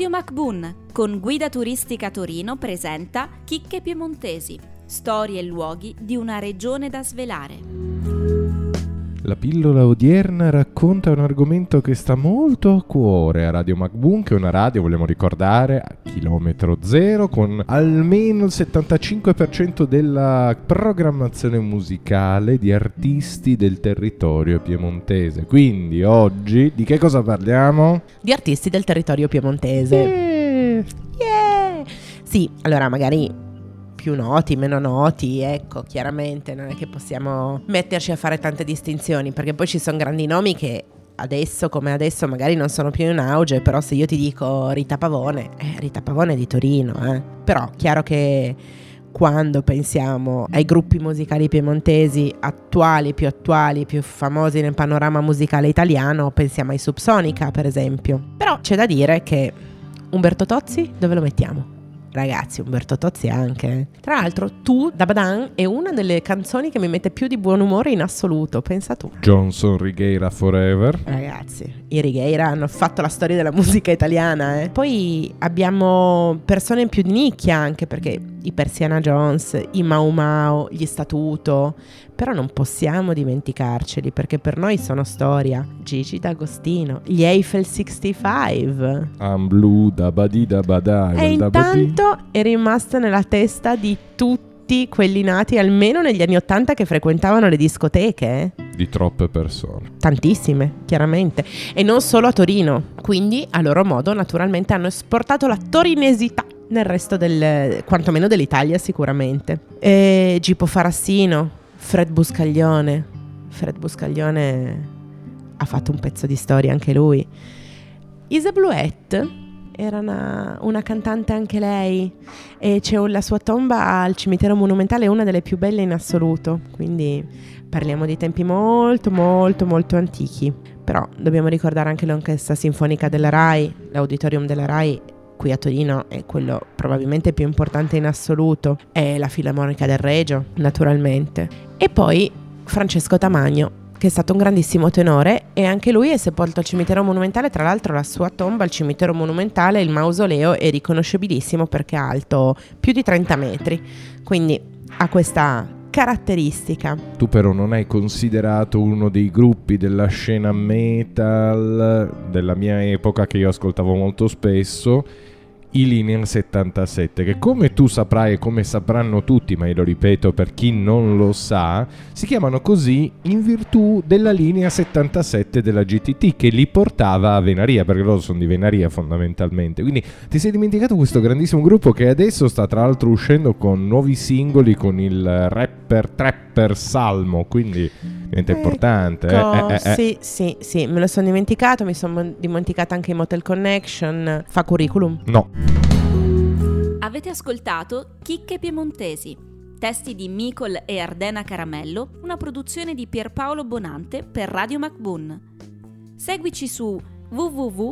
Radio MacBoon con Guida Turistica Torino presenta Chicche Piemontesi, storie e luoghi di una regione da svelare. La pillola odierna racconta un argomento che sta molto a cuore a Radio MacBoon, che è una radio, vogliamo ricordare, a chilometro zero, con almeno il 75% della programmazione musicale di artisti del territorio piemontese. Quindi oggi di che cosa parliamo? Di artisti del territorio piemontese. Yeah. Yeah! Sì, allora magari più noti, meno noti, ecco, chiaramente non è che possiamo metterci a fare tante distinzioni, perché poi ci sono grandi nomi che adesso come adesso magari non sono più in auge, però se io ti dico Rita Pavone, eh, Rita Pavone è di Torino, eh. Però chiaro che quando pensiamo ai gruppi musicali piemontesi attuali, più attuali, più famosi nel panorama musicale italiano, pensiamo ai Subsonica, per esempio. Però c'è da dire che Umberto Tozzi dove lo mettiamo? Ragazzi, Umberto Tozzi anche. Tra l'altro, tu, da Badan, è una delle canzoni che mi mette più di buon umore in assoluto. Pensa tu. Johnson Righeira Forever. Ragazzi, i Righeira hanno fatto la storia della musica italiana. Eh. Poi abbiamo persone più di nicchia anche perché i Persiana Jones, i Mau Mau, gli Statuto. Però non possiamo dimenticarceli perché per noi sono storia. Gigi D'Agostino, gli Eiffel 65. I'm blue da badida badai. E intanto è rimasta nella testa di tutti quelli nati almeno negli anni Ottanta che frequentavano le discoteche. eh. Di troppe persone. Tantissime, chiaramente. E non solo a Torino. Quindi, a loro modo, naturalmente hanno esportato la torinesità nel resto del... quantomeno dell'Italia sicuramente. E Gipo Farassino, Fred Buscaglione. Fred Buscaglione ha fatto un pezzo di storia anche lui. Isa Bluette era una, una cantante anche lei e c'è la sua tomba al cimitero monumentale, una delle più belle in assoluto, quindi parliamo di tempi molto molto molto antichi. Però dobbiamo ricordare anche l'orchestra sinfonica della RAI, l'auditorium della RAI qui a Torino è quello probabilmente più importante in assoluto, è la Filarmonica del Regio, naturalmente. E poi Francesco Tamagno, che è stato un grandissimo tenore e anche lui è sepolto al cimitero monumentale, tra l'altro la sua tomba al cimitero monumentale, il mausoleo è riconoscibilissimo perché è alto più di 30 metri, quindi ha questa caratteristica. Tu però non hai considerato uno dei gruppi della scena metal della mia epoca che io ascoltavo molto spesso, i Linear 77, che come tu saprai e come sapranno tutti, ma io lo ripeto per chi non lo sa, si chiamano così in virtù della linea 77 della GTT che li portava a Venaria, perché loro sono di Venaria fondamentalmente. Quindi ti sei dimenticato questo grandissimo gruppo che adesso sta tra l'altro uscendo con nuovi singoli con il rapper trapper Salmo, quindi diventa importante. eh, Ecco, eh, eh, eh. Sì, sì, sì, me lo sono dimenticato, mi sono dimenticata anche i Motel Connection, fa curriculum. No, Avete ascoltato Chicche Piemontesi, testi di Micol e Ardena Caramello, una produzione di Pierpaolo Bonante per Radio MacBoon. Seguici su www.mbun.it.